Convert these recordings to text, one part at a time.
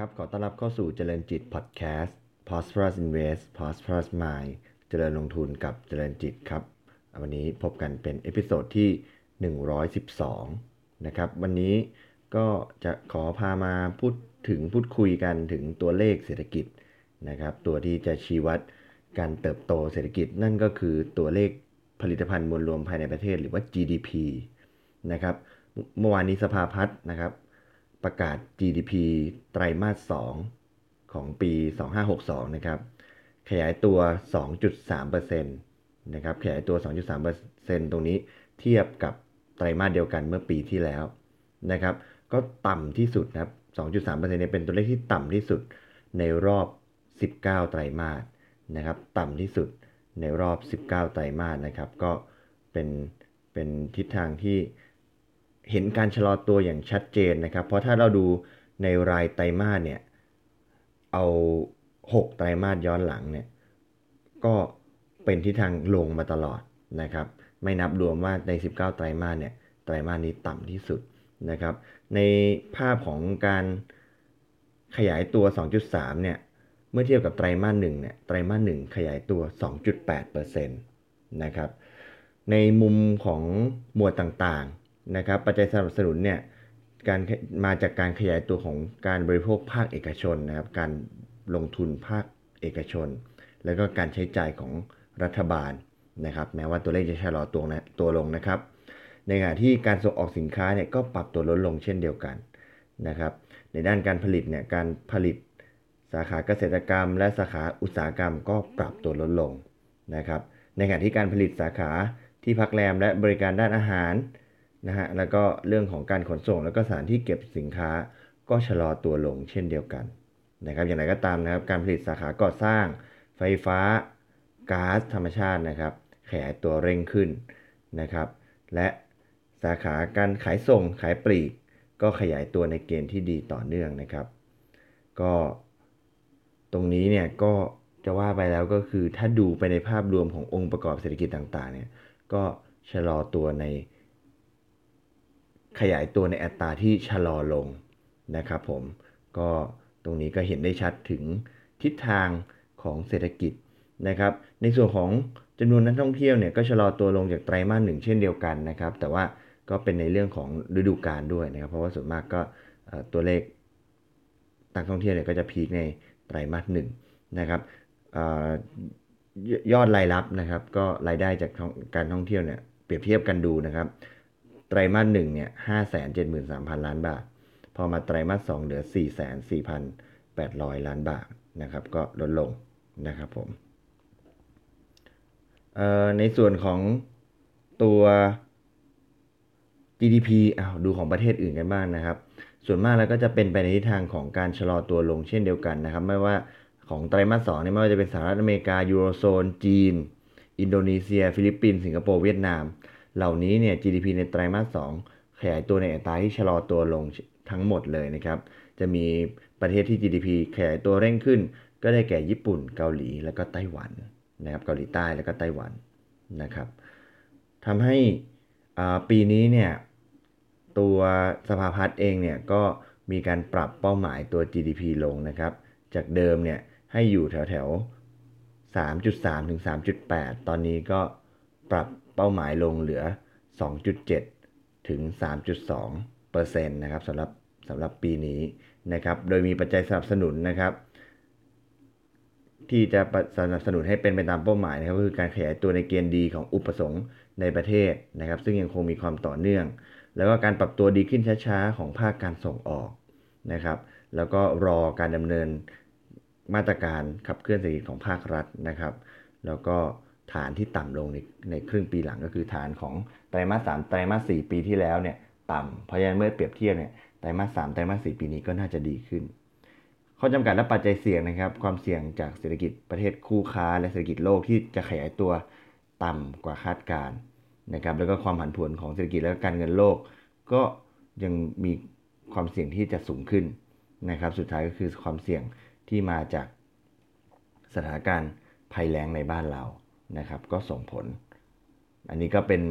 ครับ ขอต้อนรับเข้าสู่เจริญจิตพอดแคสต์ Prosperous Invest Prosperous Mind เจริญลงทุนกับเจริญจิตครับ วันนี้พบกันเป็น episode ที่ 112 นะครับ วันนี้ก็จะขอพามาพูดถึงพูดคุยกันถึงตัวเลขเศรษฐกิจนะครับ ตัวที่จะชี้วัดการเติบโตเศรษฐกิจนั่นก็คือตัวเลขผลิตภัณฑ์มวลรวมภายในประเทศหรือว่า GDP นะครับ เมื่อวานนี้สภาพัฒน์นะครับ ประกาศ GDP ไตรมาส 2 ของปี 2562 นะครับ ขยายตัว 2.3%นะครับ ขยายตัว 2.3%ตรงนี้เทียบกับไตรมาสเดียวกันเมื่อปีที่แล้วนะครับ ก็ต่ำที่สุดนะครับ 2.3%เนี่ยเป็นตัวเลขที่ต่ำที่สุดในรอบ 19 ไตรมาสนะครับ ต่ำที่สุดในรอบ 19 ไตรมาสนะครับ ก็เป็นเป็นทิศทางที่ เห็นการชะลอตัวอย่างชัดเจนนะครับ เพราะถ้าเราดูในรายไตรมาสเนี่ยเอา 6 ไตรมาสย้อนหลังเนี่ยก็เป็นทิศทางลงมาตลอดนะครับ ไม่นับรวมว่าใน 19 ไตรมาสเนี่ยไตรมาสนี้ต่ำที่สุดนะครับ ในภาพของการขยายตัว 2.3 เนี่ยเมื่อเทียบกับไตรมาสหนึ่งเนี่ยไตรมาสหนึ่งขยายตัว 2.8%นะครับในมุมของหมวดต่าง นะครับปัจจัยสนับสนุนเนี่ยการมาจากการขยายตัวของการบริโภคภาคเอกชนนะครับการลงทุนภาคเอกชน แล้วก็การใช้จ่ายของรัฐบาลนะครับแม้ว่าตัวเลขจะชะลอตัวนะตัวลงนะครับ ในขณะที่การส่งออกสินค้าเนี่ยก็ปรับตัวลดลงเช่นเดียวกันนะครับในด้านการผลิตเนี่ยการผลิตสาขาเกษตรกรรม และสาขาอุตสาหกรรมก็ปรับตัวลดลงนะครับในขณะที่การผลิตสาขาที่พักแรมและบริการด้านอาหาร นะฮะแล้วก็เรื่องของการขนส่ง แล้วก็สถานที่เก็บสินค้าก็ชะลอตัวลงเช่นเดียวกันนะครับอย่างไรก็ตามนะครับการผลิตสาขาก่อสร้าง ไฟฟ้าก๊าซธรรมชาตินะครับขยายตัวเร่งขึ้นนะครับ และสาขาการขายส่งขายปลีก ก็ขยายตัวในเกณฑ์ที่ดีต่อเนื่องนะครับ ก็ตรงนี้เนี่ยก็จะว่าไปแล้วก็คือถ้าดูไปในภาพรวมขององค์ประกอบเศรษฐกิจต่างๆเนี่ยก็ชะลอตัวใน ขยายตัวในอัตราที่ชะลอลงนะครับผมก็ตรงนี้ก็เห็นได้ชัดถึงทิศทางของเศรษฐกิจนะครับ ในส่วนของจำนวนนักท่องเที่ยวเนี่ยก็ชะลอตัวลงจากไตรมาสหนึ่งเช่นเดียวกันนะครับ แต่ว่าก็เป็นในเรื่องของฤดูกาลด้วยนะครับ เพราะว่าส่วนมากก็ตัวเลขนักท่องเที่ยวเนี่ยก็จะพีคในไตรมาสหนึ่งนะครับยอดรายรับนะครับ ก็รายได้จากการท่องเที่ยวเนี่ยเปรียบเทียบกันดูนะครับ ไตรมาสหนึ่งเนี่ยห้าแสนเจ็ดหมื่นสามพันล้านบาท พอมาไตรมาสสองเหลือสี่แสนสี่พันแปดร้อยล้านบาทนะครับ ก็ลดลงนะครับผมในส่วนของตัว GDP อ้าวดูของประเทศอื่นกันบ้างนะครับ ส่วนมากแล้วก็จะเป็นไปในทิศทางของการชะลอตัวลงเช่นเดียวกันนะครับ ไม่ว่าของไตรมาสสองนี่ไม่ว่าจะเป็นสหรัฐอเมริกายูโรโซน จีน อินโดนีเซีย ฟิลิปปินส์สิงคโปร์เวียดนาม เหล่านี้เนี่ย GDP ในไตรมาส2ขยายตัวในอัตราที่ชะลอตัวลงทั้งหมดเลยนะครับ จะมีประเทศที่ GDP ขยายตัวเร่งขึ้น ก็ได้แก่ญี่ปุ่น เกาหลี แล้วก็ไต้หวันนะครับ เกาหลีใต้แล้วก็ไต้หวันนะครับทำให้ปีนี้เนี่ยตัวสภาพัฒน์เองเนี่ยก็มีการปรับเป้าหมายตัว GDP ลงนะครับ จากเดิมเนี่ยให้อยู่แถวแถว3.3 ถึง 3.8 ตอนนี้ก็ปรับ เป้าหมายลงเหลือ 2.7 ถึง 3.2เปอร์เซ็นต์นะครับสำหรับสำหรับปีนี้นะครับ โดยมีปัจจัยสนับสนุนนะครับ ที่จะสนับสนุนให้เป็นไปตามเป้าหมายนะครับก็คือการขยายตัวในเกณฑ์ดีของอุปสงค์ในประเทศนะครับ ซึ่งยังคงมีความต่อเนื่อง แล้วก็การปรับตัวดีขึ้นช้าๆ ของภาคการส่งออกนะครับ แล้วก็รอการดำเนินมาตรการขับเคลื่อนเศรษฐกิจของภาครัฐนะครับ แล้วก็ ฐานที่ต่ำลงในในครึ่งปีหลังก็คือฐานของไตรมาสสามไตรมาสสี่ปีที่แล้วเนี่ยต่ำเพราะฉะนั้นเมื่อเปรียบเทียบเนี่ยไตรมาสสามไตรมาสสี่ปีนี้ก็น่าจะดีขึ้น ข้อจำกัดและปัจจัยเสี่ยงนะครับ ความเสี่ยงจากเศรษฐกิจประเทศคู่ค้า และเศรษฐกิจโลกที่จะขยายตัวต่ำกว่าคาดการนะครับแล้วก็ความผันผวนของเศรษฐกิจและการเงินโลก ก็ยังมีความเสี่ยงที่จะสูงขึ้นนะครับ สุดท้ายก็คือความเสี่ยงที่มาจากสถานการณ์ภัยแล้งในบ้านเรา นะครับ ก็ส่งผล อันนี้ก็เป็น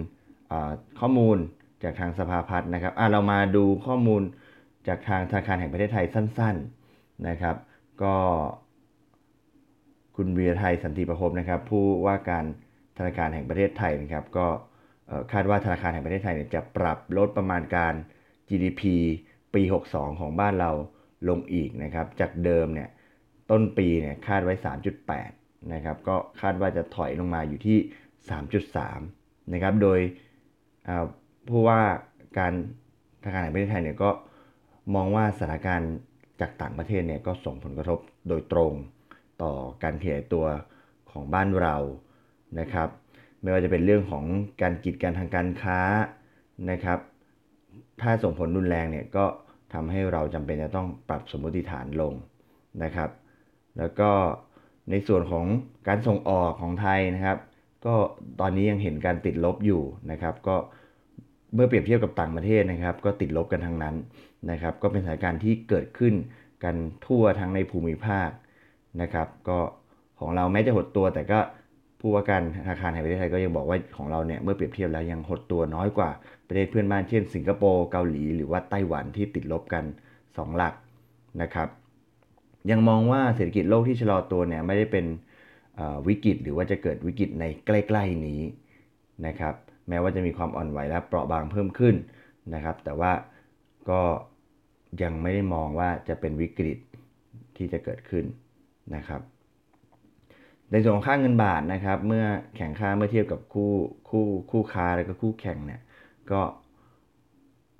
ข้อมูลจากทางสภาพัฒน์นะครับเรามาดูข้อมูลจากทางธนาคารแห่งประเทศไทยสั้น ๆนะครับ ก็คุณวีรไทยสันติประพบนะครับ ผู้ว่าการธนาคารแห่งประเทศไทยนะครับ ก็คาดว่าธนาคารแห่งประเทศไทยเนี่ยจะปรับลดประมาณการ GDP ปี 62 ของบ้านเราลงอีกนะครับ จากเดิมเนี่ยต้นปีเนี่ยคาดไว้ 3.8 นะครับก็คาดว่าจะถอยลงมาอยู่ที่ 3.3 นะครับ โดยผู้ว่าการธนาคารแห่งประเทศไทยเนี่ยก็มองว่าสถานการณ์จากต่างประเทศเนี่ยก็ส่งผลกระทบโดยตรงต่อการขยายตัวของบ้านเรานะครับ ไม่ว่าจะเป็นเรื่องของการกีดกันทางการค้านะครับ ถ้าส่งผลรุนแรงเนี่ยก็ทำให้เราจำเป็นจะต้องปรับสมมติฐานลงนะครับ แล้วก็ ในส่วนของการส่งออกของไทยนะครับ ก็ตอนนี้ยังเห็นการติดลบอยู่นะครับ ก็เมื่อเปรียบเทียบกับต่างประเทศนะครับ ก็ติดลบกันทั้งนั้นนะครับ ก็เป็นสถานการณ์ที่เกิดขึ้นกันทั่วทั้งในภูมิภาคนะครับ ก็ของเราแม้จะหดตัวแต่ก็ผู้ว่าการธนาคารแห่งประเทศไทยก็ยังบอกว่าของเราเนี่ยเมื่อเปรียบเทียบแล้วยังหดตัวน้อยกว่าประเทศเพื่อนบ้านเช่นสิงคโปร์เกาหลี หรือว่าไต้หวันที่ติดลบกัน 2 หลักนะครับ ยังมองว่าเศรษฐกิจโลกที่ชะลอตัวเนี่ยไม่ได้เป็นวิกฤตหรือว่าจะเกิดวิกฤตในใกล้ ๆนี้นะครับ แม้ว่าจะมีความอ่อนไหวและเปราะบางเพิ่มขึ้นนะครับ แต่ว่าก็ยังไม่ได้มองว่าจะเป็นวิกฤตที่จะเกิดขึ้นนะครับในส่วนของค่าเงินบาทนะครับ เมื่อแข่งค่าเมื่อเทียบกับคู่คู่คู่ค้าแล้วก็คู่แข่งเนี่ยก็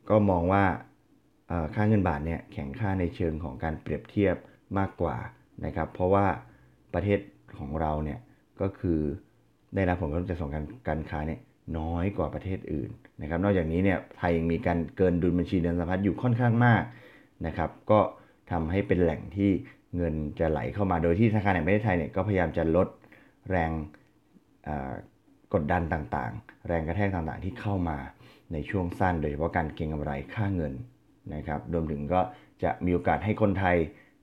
ก็มองว่าค่าเงินบาทเนี่ยแข่งค่าในเชิงของการเปรียบเทียบ มากกว่านะครับ เพราะว่าประเทศของเราเนี่ยก็คือได้รับผลกระทบจากสงการการค้าเนี่ยน้อยกว่าประเทศอื่นนะครับ นอกจากนี้เนี่ยไทยยังมีการเกินดุลบัญชีเดินสะพัดอยู่ค่อนข้างมากนะครับ ก็ทำให้เป็นแหล่งที่เงินจะไหลเข้ามาโดยที่ธนาคารแห่งประเทศไทยเนี่ยก็พยายามจะลดแรงกดดันต่างๆ แรงกระแทกต่างๆที่เข้ามาในช่วงสั้น โดยเฉพาะการเก็งกำไรค่าเงินนะครับ รวมถึงก็จะมีโอกาสให้คนไทย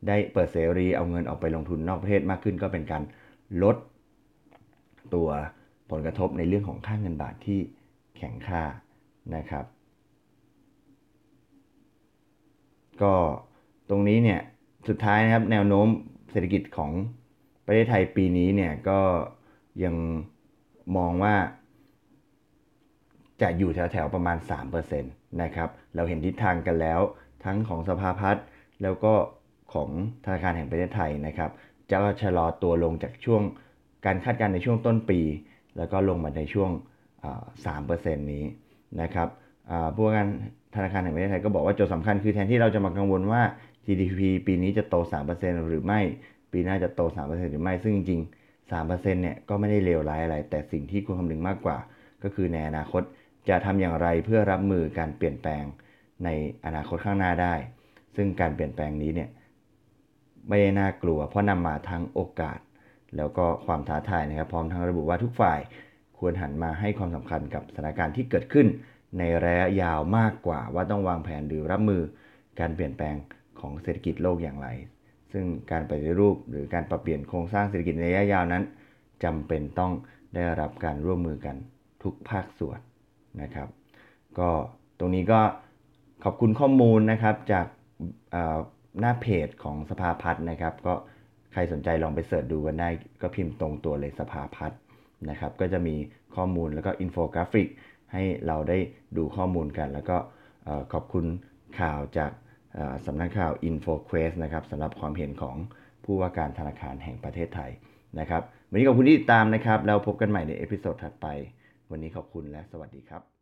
ได้เปิดเสรีเอาเงินออกไปลงทุนนอกประเทศมากขึ้น ก็เป็นการลดตัวผลกระทบในเรื่องของค่าเงินบาทที่แข็งค่านะครับ ก็ตรงนี้เนี่ยสุดท้ายนะครับแนวโน้มเศรษฐกิจของประเทศไทยปีนี้เนี่ยก็ยังมองว่า จะอยู่แถวๆประมาณ3%นะครับ เราเห็นทิศทางกันแล้วทั้งของสภาพัฒน์แล้วก็ ของธนาคารแห่งประเทศไทยนะครับ จะชะลอตัวลงจากช่วงการคาดการณ์ในช่วงต้นปี แล้วก็ลงมาในช่วง 3%นี้นะครับผู้การธนาคารแห่งประเทศไทยก็บอกว่าโจทย์สำคัญคือแทนที่เราจะมากังวลว่า GDP ปีนี้จะโต 3%หรือไม่ ปีหน้าจะโต 3%หรือไม่ ซึ่งจริงๆ 3%เนี่ยก็ไม่ได้เลวร้ายอะไร แต่สิ่งที่ควรคำนึงมากกว่า ก็คือในอนาคตจะทำอย่างไรเพื่อรับมือการเปลี่ยนแปลงในอนาคตข้างหน้าได้ ซึ่งการเปลี่ยนแปลงนี้เนี่ย ไม่ได้น่ากลัว เพราะนำมาทั้งโอกาส แล้วก็ความท้าทายนะครับ พร้อมทั้งระบุว่าทุกฝ่ายควรหันมาให้ความสำคัญกับสถานการณ์ที่เกิดขึ้น ในระยะยาวมากกว่าว่าต้องวางแผนหรือรับมือการเปลี่ยนแปลงของเศรษฐกิจโลกอย่างไร ซึ่งการปฏิรูปหรือการปรับเปลี่ยนโครงสร้างเศรษฐกิจในระยะยาวนั้นจำเป็นต้องได้รับการร่วมมือกันทุกภาคส่วนนะครับ ก็ตรงนี้ก็ขอบคุณข้อมูลนะครับจาก หน้าเพจของสภาพัฒน์นะครับ ก็ใครสนใจลองไป search ดูกันได้ ก็พิมพ์ตรงตัวเลยสภาพัฒน์นะครับ ก็จะมีข้อมูลแล้วก็อินโฟกราฟิก ให้เราได้ดูข้อมูลกัน แล้วก็ขอบคุณข่าวจากสำนักข่าว InfoQuest นะครับสำหรับความเห็นของผู้ว่าการธนาคารแห่งประเทศไทยนะครับ วันนี้ขอบคุณที่ติดตามนะครับ แล้วพบกันใหม่ใน episode ถัดไป วันนี้ขอบคุณและสวัสดีครับ